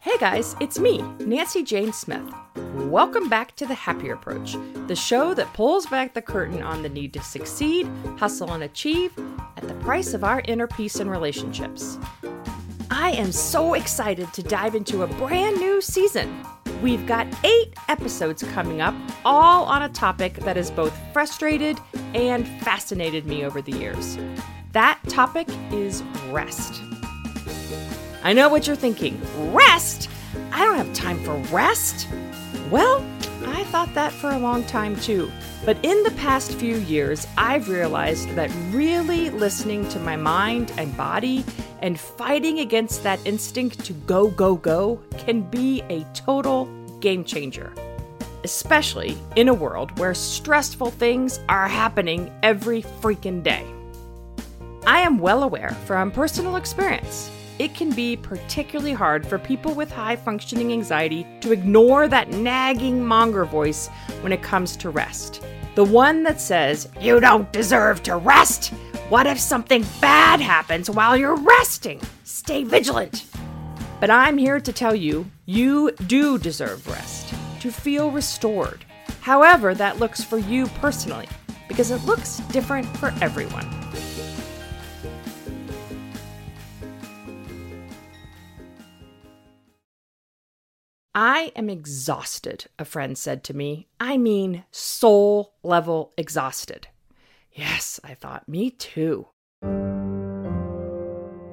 Hey guys, it's me, Nancy Jane Smith. Welcome back to The Happier Approach, the show that pulls back the curtain on the need to succeed, hustle, and achieve at the price of our inner peace and relationships. I am so excited to dive into a brand new season. We've got eight episodes coming up, all on a topic that has both frustrated and fascinated me over the years. That topic is rest. I know what you're thinking. Rest? I don't have time for rest. Well, I thought that for a long time too. But in the past few years, I've realized that really listening to my mind and body and fighting against that instinct to go, go, go can be a total game changer. Especially in a world where stressful things are happening every freaking day. I am well aware from personal experience it can be particularly hard for people with high functioning anxiety to ignore that nagging monger voice when it comes to rest. The one that says, You don't deserve to rest! What if something bad happens while you're resting? Stay vigilant! But I'm here to tell you, you do deserve rest, to feel restored. However, that looks for you personally, because it looks different for everyone. I am exhausted, a friend said to me. I mean, soul level exhausted. Yes, I thought, me too.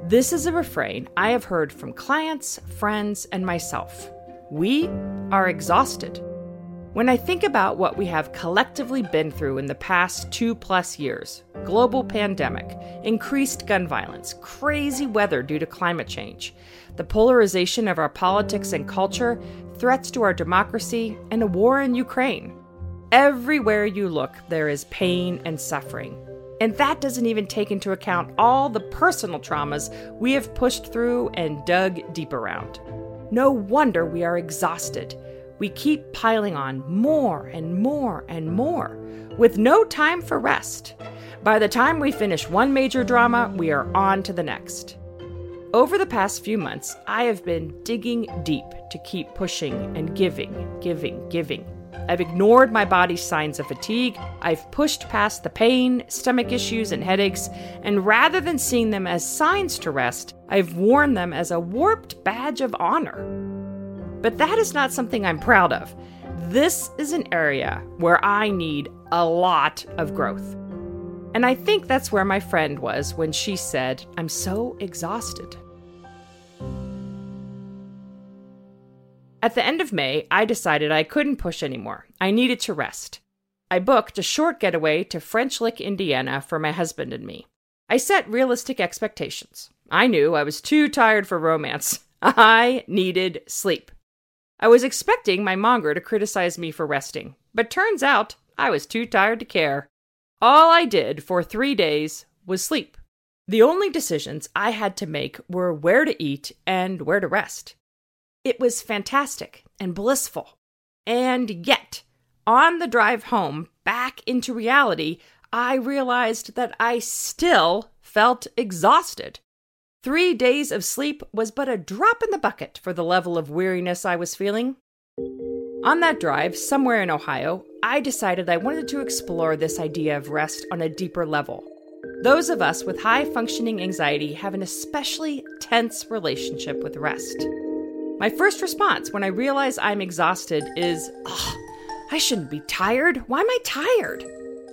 This is a refrain I have heard from clients, friends, and myself. We are exhausted. When I think about what we have collectively been through in the past two plus years global pandemic, increased gun violence, crazy weather due to climate change, the polarization of our politics and culture, threats to our democracy, and a war in Ukraine. Everywhere you look, there is pain and suffering. And that doesn't even take into account all the personal traumas we have pushed through and dug deep around. No wonder we are exhausted. We keep piling on more and more and more, with no time for rest. By the time we finish one major drama, we are on to the next. Over the past few months, I have been digging deep to keep pushing and giving, giving, giving. I've ignored my body's signs of fatigue. I've pushed past the pain, stomach issues, and headaches, and rather than seeing them as signs to rest, I've worn them as a warped badge of honor. But that is not something I'm proud of. This is an area where I need a lot of growth. And I think that's where my friend was when she said, I'm so exhausted. At the end of May, I decided I couldn't push anymore. I needed to rest. I booked a short getaway to French Lick, Indiana for my husband and me. I set realistic expectations. I knew I was too tired for romance. I needed sleep. I was expecting my monger to criticize me for resting, but turns out I was too tired to care. All I did for three days was sleep. The only decisions I had to make were where to eat and where to rest. It was fantastic and blissful. And yet, on the drive home back into reality, I realized that I still felt exhausted. Three days of sleep was but a drop in the bucket for the level of weariness I was feeling. On that drive, somewhere in Ohio, I decided I wanted to explore this idea of rest on a deeper level. Those of us with high functioning anxiety have an especially tense relationship with rest. My first response when I realize I'm exhausted is, oh, I shouldn't be tired. Why am I tired?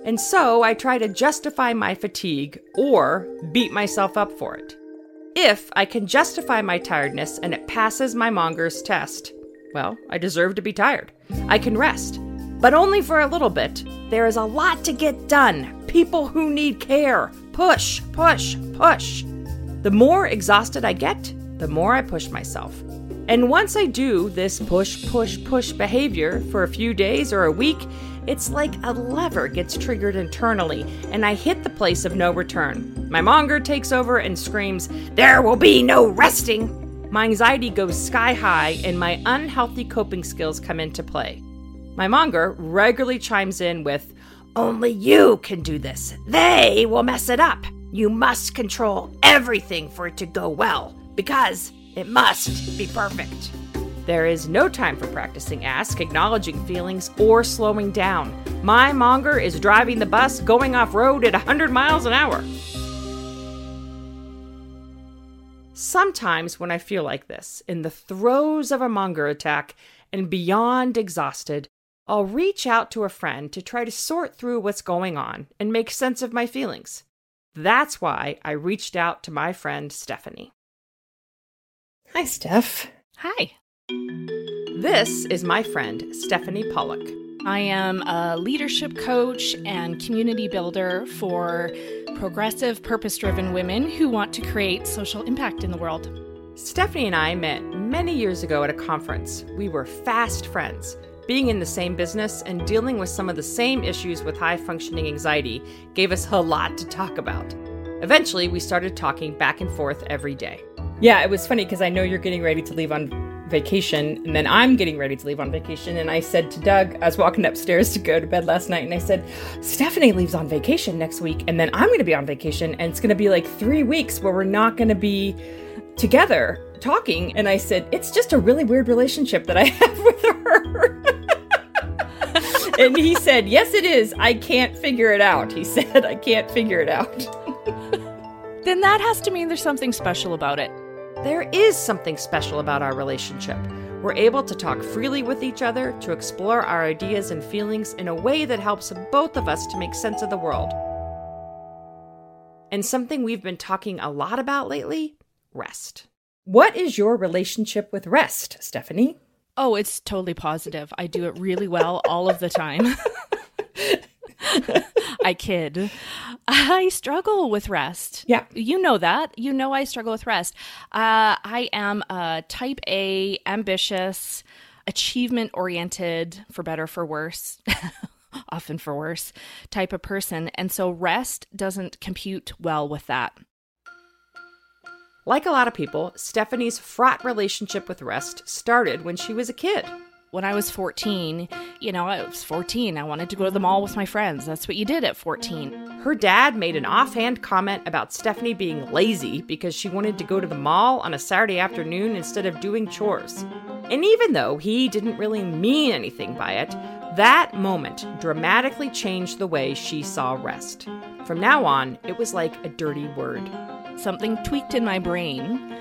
And so I try to justify my fatigue or beat myself up for it. If I can justify my tiredness and it passes my monger's test, well, I deserve to be tired. I can rest. But only for a little bit. There is a lot to get done. People who need care. Push, push, push. The more exhausted I get, the more I push myself. And once I do this push, push, push behavior for a few days or a week, it's like a lever gets triggered internally, and I hit the place of no return. My monger takes over and screams, There will be no resting! My anxiety goes sky high, and my unhealthy coping skills come into play. My monger regularly chimes in with, Only you can do this. They will mess it up. You must control everything for it to go well, because It must be perfect. There is no time for practicing ask, acknowledging feelings, or slowing down. My monger is driving the bus going off road at 100 miles an hour. Sometimes, when I feel like this, in the throes of a monger attack and beyond exhausted, I'll reach out to a friend to try to sort through what's going on and make sense of my feelings. That's why I reached out to my friend Stephanie. Hi, Steph. Hi. This is my friend Stephanie Pollock. I am a leadership coach and community builder for progressive, purpose driven women who want to create social impact in the world. Stephanie and I met many years ago at a conference. We were fast friends. Being in the same business and dealing with some of the same issues with high functioning anxiety gave us a lot to talk about. Eventually, we started talking back and forth every day. Yeah, it was funny because I know you're getting ready to leave on vacation, and then I'm getting ready to leave on vacation. And I said to Doug, I was walking upstairs to go to bed last night, and I said, Stephanie leaves on vacation next week, and then I'm going to be on vacation, and it's going to be like three weeks where we're not going to be together talking. And I said, It's just a really weird relationship that I have with her. and he said, Yes, it is. I can't figure it out. He said, I can't figure it out. then that has to mean there's something special about it. There is something special about our relationship. We're able to talk freely with each other, to explore our ideas and feelings in a way that helps both of us to make sense of the world. And something we've been talking a lot about lately rest. What is your relationship with rest, Stephanie? Oh, it's totally positive. I do it really well all of the time. I kid. I struggle with rest. Yeah. You know that. You know I struggle with rest. Uh, I am a type A, ambitious, achievement oriented, for better, for worse. often for worse, type of person. And so rest doesn't compute well with that. Like a lot of people, Stephanie's fraught relationship with rest started when she was a kid. When I was 14, you know, I was 14. I wanted to go to the mall with my friends. That's what you did at 14. Her dad made an offhand comment about Stephanie being lazy because she wanted to go to the mall on a Saturday afternoon instead of doing chores. And even though he didn't really mean anything by it, that moment dramatically changed the way she saw rest. From now on, it was like a dirty word something tweaked in my brain.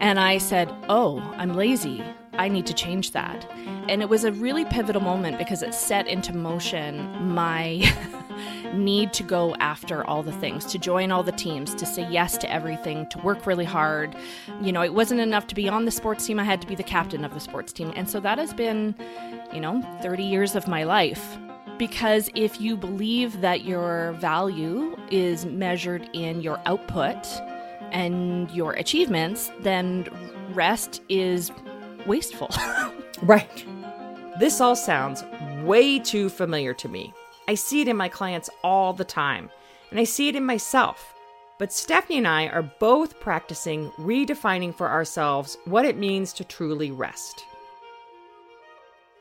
And I said, Oh, I'm lazy. I need to change that. And it was a really pivotal moment because it set into motion my need to go after all the things, to join all the teams, to say yes to everything, to work really hard. You know, it wasn't enough to be on the sports team, I had to be the captain of the sports team. And so that has been, you know, 30 years of my life. Because if you believe that your value is measured in your output and your achievements, then rest is wasteful. right. This all sounds way too familiar to me. I see it in my clients all the time, and I see it in myself. But Stephanie and I are both practicing redefining for ourselves what it means to truly rest.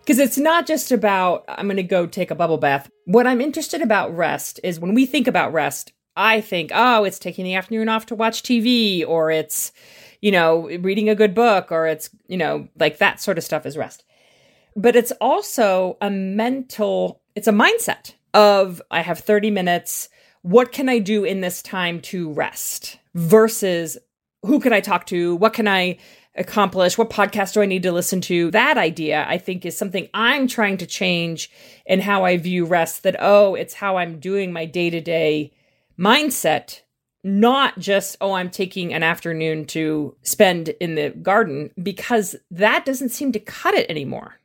Because it's not just about, I'm going to go take a bubble bath. What I'm interested about rest is when we think about rest, I think, oh, it's taking the afternoon off to watch TV, or it's, you know, reading a good book, or it's, you know, like that sort of stuff is rest. But it's also a mental, it's a mindset of I have 30 minutes. What can I do in this time to rest versus who can I talk to? What can I accomplish? What podcast do I need to listen to? That idea, I think, is something I'm trying to change in how I view rest. That, oh, it's how I'm doing my day to day mindset, not just, oh, I'm taking an afternoon to spend in the garden, because that doesn't seem to cut it anymore.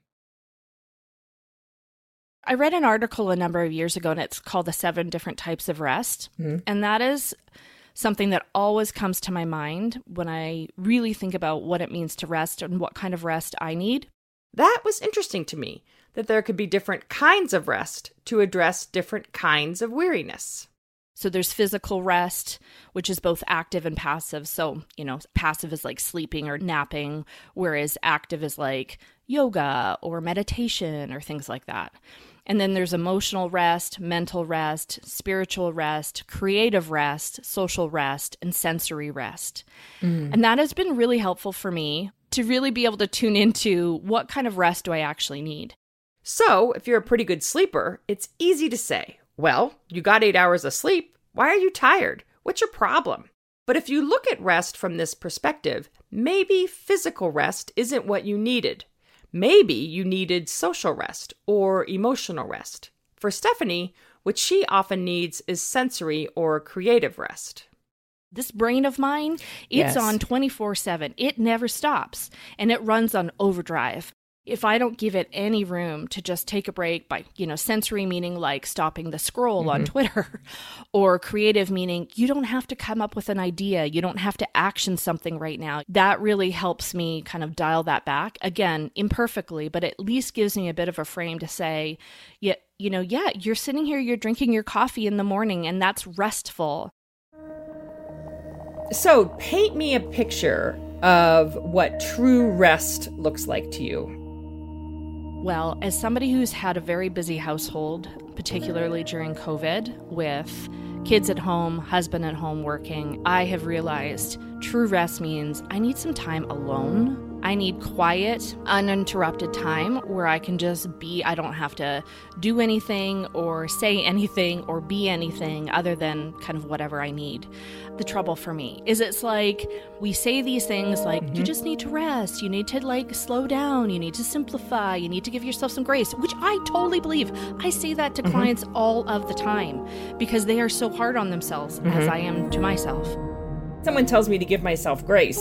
I read an article a number of years ago, and it's called The Seven Different Types of Rest. Mm-hmm. And that is something that always comes to my mind when I really think about what it means to rest and what kind of rest I need. That was interesting to me that there could be different kinds of rest to address different kinds of weariness. So there's physical rest, which is both active and passive. So, you know, passive is like sleeping or napping, whereas active is like yoga or meditation or things like that. And then there's emotional rest, mental rest, spiritual rest, creative rest, social rest, and sensory rest. Mm. And that has been really helpful for me to really be able to tune into what kind of rest do I actually need. So, if you're a pretty good sleeper, it's easy to say, well, you got eight hours of sleep. Why are you tired? What's your problem? But if you look at rest from this perspective, maybe physical rest isn't what you needed. Maybe you needed social rest or emotional rest. For Stephanie, what she often needs is sensory or creative rest. This brain of mine, it's yes. on 24 7. It never stops and it runs on overdrive if I don't give it any room to just take a break by, you know, sensory meaning like stopping the scroll mm-hmm. on Twitter, or creative meaning you don't have to come up with an idea, you don't have to action something right now. That really helps me kind of dial that back. Again, imperfectly, but at least gives me a bit of a frame to say, yeah, you know, yeah, you're sitting here, you're drinking your coffee in the morning, and that's restful. So, paint me a picture of what true rest looks like to you. Well, as somebody who's had a very busy household, particularly during COVID, with kids at home, husband at home working, I have realized true rest means I need some time alone I need quiet, uninterrupted time where I can just be. I don't have to do anything or say anything or be anything other than kind of whatever I need. The trouble for me is it's like we say these things like, mm-hmm. you just need to rest, you need to like slow down, you need to simplify, you need to give yourself some grace, which I totally believe. I say that to mm-hmm. clients all of the time because they are so hard on themselves mm-hmm. as I am to myself. Someone tells me to give myself grace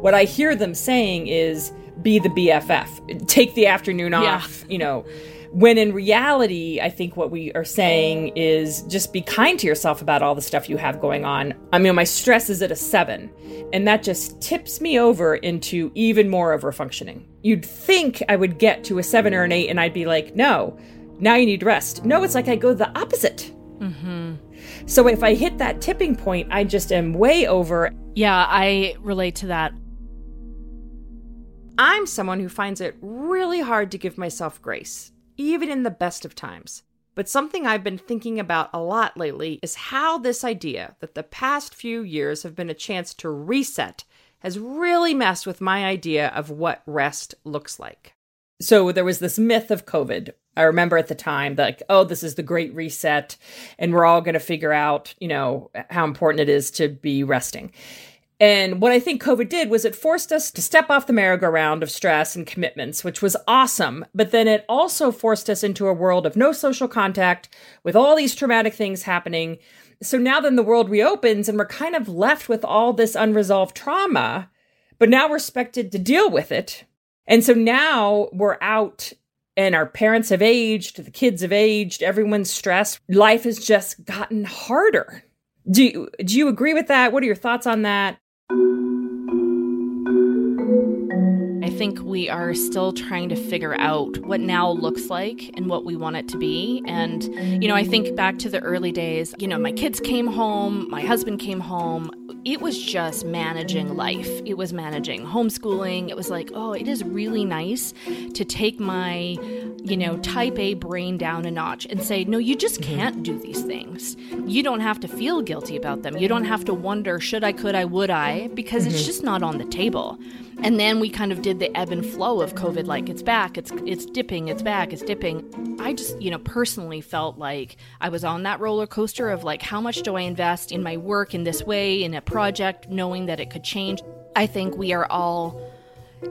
what I hear them saying is be the BFF, take the afternoon off, yeah. you know. When in reality, I think what we are saying is just be kind to yourself about all the stuff you have going on. I mean, my stress is at a seven, and that just tips me over into even more over functioning. You'd think I would get to a seven or an eight, and I'd be like, no, now you need rest. No, it's like I go the opposite. Mm-hmm. So if I hit that tipping point, I just am way over. Yeah, I relate to that. I'm someone who finds it really hard to give myself grace, even in the best of times. But something I've been thinking about a lot lately is how this idea that the past few years have been a chance to reset has really messed with my idea of what rest looks like. So there was this myth of COVID. I remember at the time, like, oh, this is the great reset, and we're all going to figure out, you know, how important it is to be resting. And what I think COVID did was it forced us to step off the merry-go-round of stress and commitments, which was awesome. But then it also forced us into a world of no social contact with all these traumatic things happening. So now then the world reopens and we're kind of left with all this unresolved trauma, but now we're expected to deal with it. And so now we're out and our parents have aged, the kids have aged, everyone's stressed. Life has just gotten harder. Do you, do you agree with that? What are your thoughts on that? Think we are still trying to figure out what now looks like and what we want it to be. And, you know, I think back to the early days, you know, my kids came home, my husband came home. It was just managing life. It was managing homeschooling. It was like, oh, it is really nice to take my, you know, type A brain down a notch and say, no, you just mm-hmm. can't do these things. You don't have to feel guilty about them. You don't have to wonder, should I, could I, would I, because mm-hmm. it's just not on the table. And then we kind of did the ebb and flow of COVID, like it's back, it's it's dipping, it's back, it's dipping. I just, you know, personally felt like I was on that roller coaster of like, how much do I invest in my work in this way, in a project, knowing that it could change. I think we are all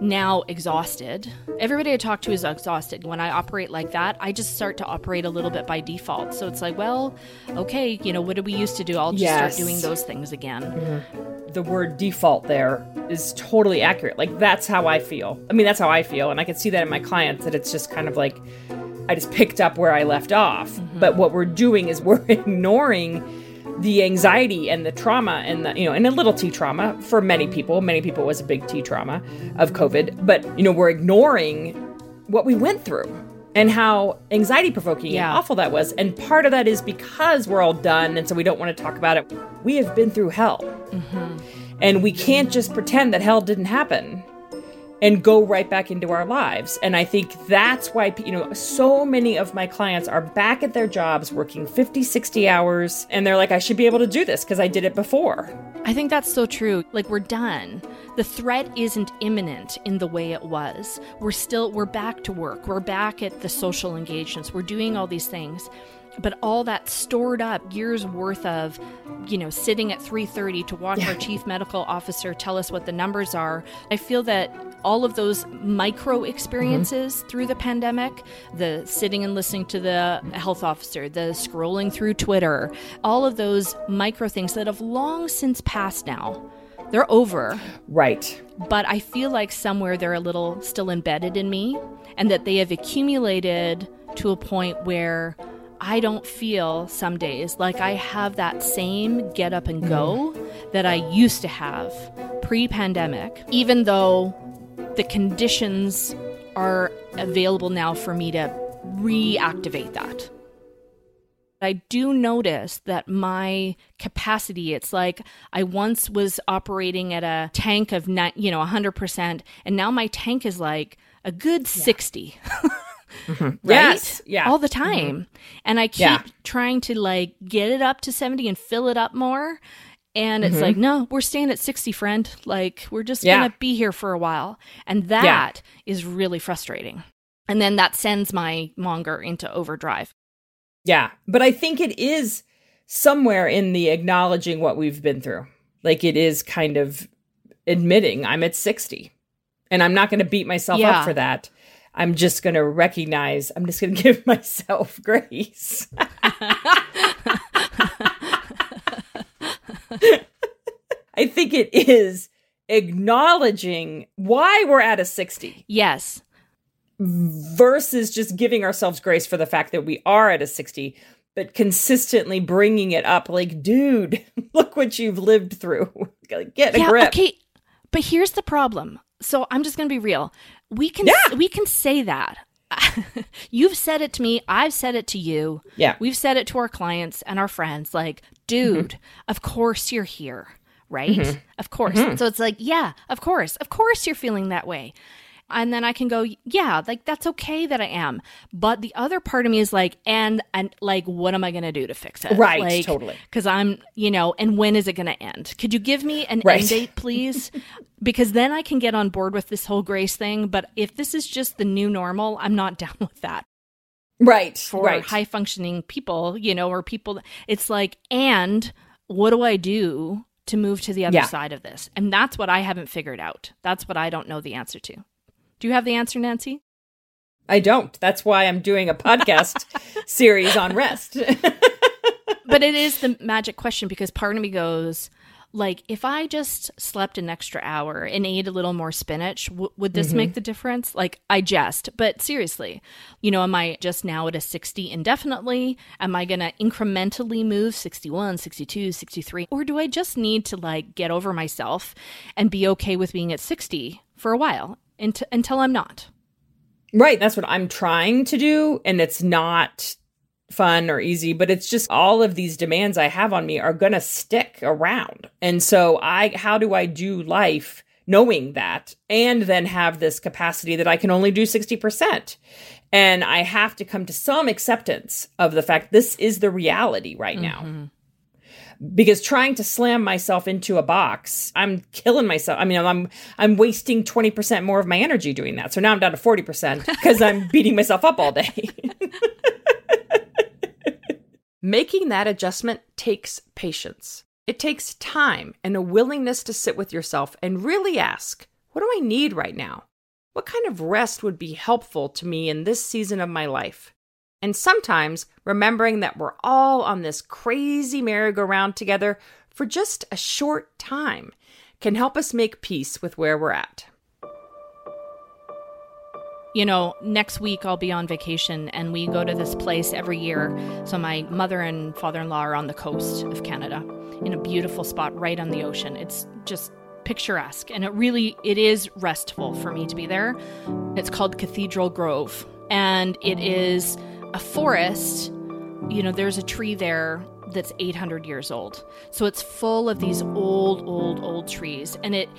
now exhausted. Everybody I talk to is exhausted. When I operate like that, I just start to operate a little bit by default. So it's like, well, okay, you know, what did we used to do? I'll just yes. start doing those things again. Mm-hmm. The word default there is totally accurate. Like, that's how I feel. I mean, that's how I feel. And I can see that in my clients that it's just kind of like, I just picked up where I left off. Mm-hmm. But what we're doing is we're ignoring the anxiety and the trauma and the you know and a little t trauma for many people. Many people was a big t trauma of covid. But you know we're ignoring what we went through and how anxiety provoking yeah. and awful that was. And part of that is because we're all done and so we don't want to talk about it. We have been through hell. Mm-hmm. and we can't just pretend that hell didn't happen and go right back into our lives. And I think that's why, you know, so many of my clients are back at their jobs working 50, 60 hours, and they're like, I should be able to do this because I did it before. I think that's so true. Like, we're done. The threat isn't imminent in the way it was. We're still, we're back to work. We're back at the social engagements. We're doing all these things but all that stored up years worth of you know sitting at 3.30 to watch yeah. our chief medical officer tell us what the numbers are i feel that all of those micro experiences mm-hmm. through the pandemic the sitting and listening to the health officer the scrolling through twitter all of those micro things that have long since passed now they're over. Right. But i feel like somewhere they're a little still embedded in me and that they have accumulated to a point where I don't feel some days like I have that same get up and go that I used to have pre pandemic, even though the conditions are available now for me to reactivate that. I do notice that my capacity, it's like I once was operating at a tank of, you know, 100%, and now my tank is like a good yeah. 60. Mm-hmm. Right? Yes. Yeah. All the mm-hmm. time. Mm-hmm. And I keep yeah. trying to like get it up to 70 and fill it up more. And it's mm-hmm. like, no, we're staying at 60, friend. Like, we're just yeah. going to be here for a while. And that yeah. is really frustrating. And then that sends my monger into overdrive. Yeah. But I think it is somewhere in the acknowledging what we've been through. Like, it is kind of admitting I'm at 60 and I'm not going to beat myself yeah. up for that. I'm just going to recognize, I'm just going to give myself grace. I think it is acknowledging why we're at a 60. Yes. Versus just giving ourselves grace for the fact that we are at a 60, but consistently bringing it up like, dude, look what you've lived through. Get a yeah, grip. Okay. But here's the problem. So I'm just going to be real. We can yeah. we can say that. You've said it to me. I've said it to you. Yeah. We've said it to our clients and our friends. Like, dude, mm-hmm. of course you're here, right? Mm-hmm. Of course. Mm-hmm. So it's like, yeah, of course. Of course you're feeling that way and then I can go, yeah, like that's okay that I am. But the other part of me is like, and and like, what am I going to do to fix it? Right, like, totally. Because I'm, you know, and when is it going to end? Could you give me an right. end date, please? because then I can get on board with this whole grace thing. But if this is just the new normal, I'm not down with that. Right. For right. high functioning people, you know, or people, it's like, and what do I do to move to the other yeah. side of this? And that's what I haven't figured out. That's what I don't know the answer to. Do you have the answer, Nancy? I don't. That's why I'm doing a podcast series on rest. but it is the magic question because part of me goes, like, if I just slept an extra hour and ate a little more spinach, w- would this mm-hmm. make the difference? Like, I jest, but seriously, you know, am I just now at a 60 indefinitely? Am I going to incrementally move 61, 62, 63? Or do I just need to, like, get over myself and be okay with being at 60 for a while until I'm not. Right. That's what I'm trying to do. And it's not fun or easy, but it's just all of these demands I have on me are going to stick around. And so I, how do I do life knowing that and then have this capacity that I can only do 60%? And I have to come to some acceptance of the fact this is the reality right now. Mm-hmm because trying to slam myself into a box, I'm killing myself. I mean, I'm I'm wasting 20% more of my energy doing that. So now I'm down to 40% because I'm beating myself up all day. Making that adjustment takes patience. It takes time and a willingness to sit with yourself and really ask, what do I need right now? What kind of rest would be helpful to me in this season of my life? And sometimes remembering that we're all on this crazy merry-go-round together for just a short time can help us make peace with where we're at. You know, next week I'll be on vacation and we go to this place every year. So my mother and father-in-law are on the coast of Canada in a beautiful spot right on the ocean. It's just picturesque and it really it is restful for me to be there. It's called Cathedral Grove and it is a forest, you know, there's a tree there that's 800 years old. So it's full of these old, old, old trees. And it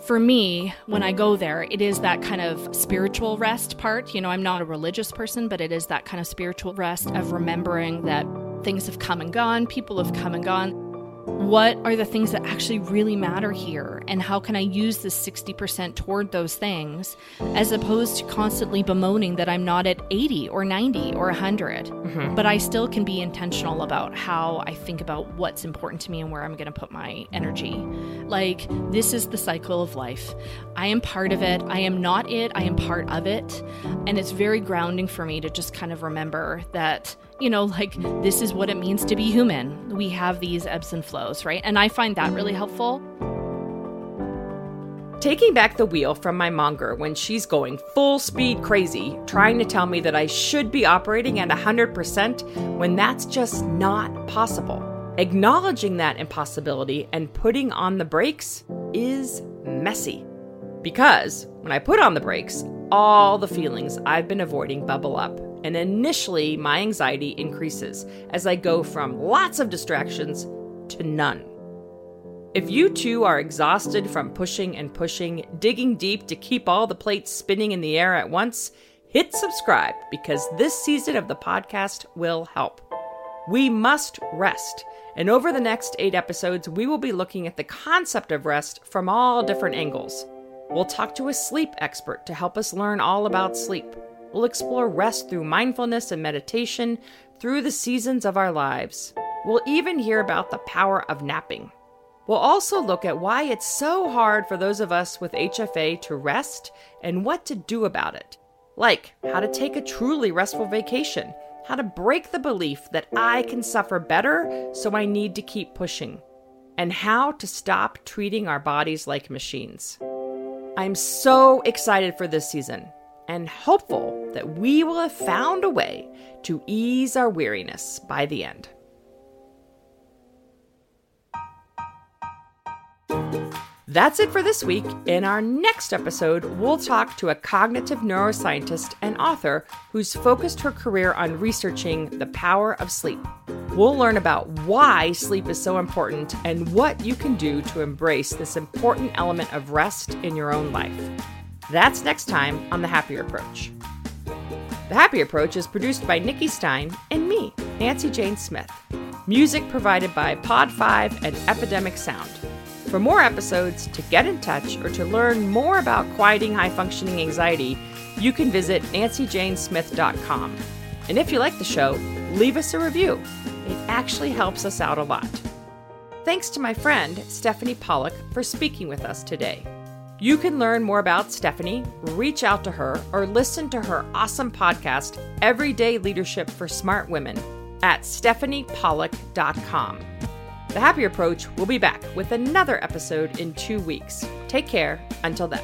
for me, when I go there, it is that kind of spiritual rest part. You know, I'm not a religious person, but it is that kind of spiritual rest of remembering that things have come and gone, people have come and gone what are the things that actually really matter here and how can i use this 60% toward those things as opposed to constantly bemoaning that i'm not at 80 or 90 or 100 mm-hmm. but i still can be intentional about how i think about what's important to me and where i'm going to put my energy. Like this is the cycle of life. I am part of it. I am not it. I am part of it. And it's very grounding for me to just kind of remember that you know, like this is what it means to be human. We have these ebbs and flows, right? And I find that really helpful. Taking back the wheel from my monger when she's going full speed crazy, trying to tell me that I should be operating at 100% when that's just not possible. Acknowledging that impossibility and putting on the brakes is messy. Because when I put on the brakes, all the feelings I've been avoiding bubble up and initially my anxiety increases as I go from lots of distractions to none. If you too are exhausted from pushing and pushing, digging deep to keep all the plates spinning in the air at once, hit subscribe because this season of the podcast will help. We must rest. And over the next eight episodes, we will be looking at the concept of rest from all different angles. We'll talk to a sleep expert to help us learn all about sleep. We'll explore rest through mindfulness and meditation through the seasons of our lives. We'll even hear about the power of napping. We'll also look at why it's so hard for those of us with HFA to rest and what to do about it. Like how to take a truly restful vacation, how to break the belief that I can suffer better, so I need to keep pushing, and how to stop treating our bodies like machines. I'm so excited for this season and hopeful that we will have found a way to ease our weariness by the end. That's it for this week. In our next episode, we'll talk to a cognitive neuroscientist and author who's focused her career on researching the power of sleep. We'll learn about why sleep is so important and what you can do to embrace this important element of rest in your own life. That's next time on The Happier Approach. The Happy Approach is produced by Nikki Stein and me, Nancy Jane Smith. Music provided by Pod5 and Epidemic Sound. For more episodes, to get in touch, or to learn more about quieting high functioning anxiety, you can visit nancyjanesmith.com. And if you like the show, leave us a review. It actually helps us out a lot. Thanks to my friend, Stephanie Pollock, for speaking with us today. You can learn more about Stephanie, reach out to her, or listen to her awesome podcast, Everyday Leadership for Smart Women, at stephaniepollock.com. The Happy Approach will be back with another episode in two weeks. Take care until then.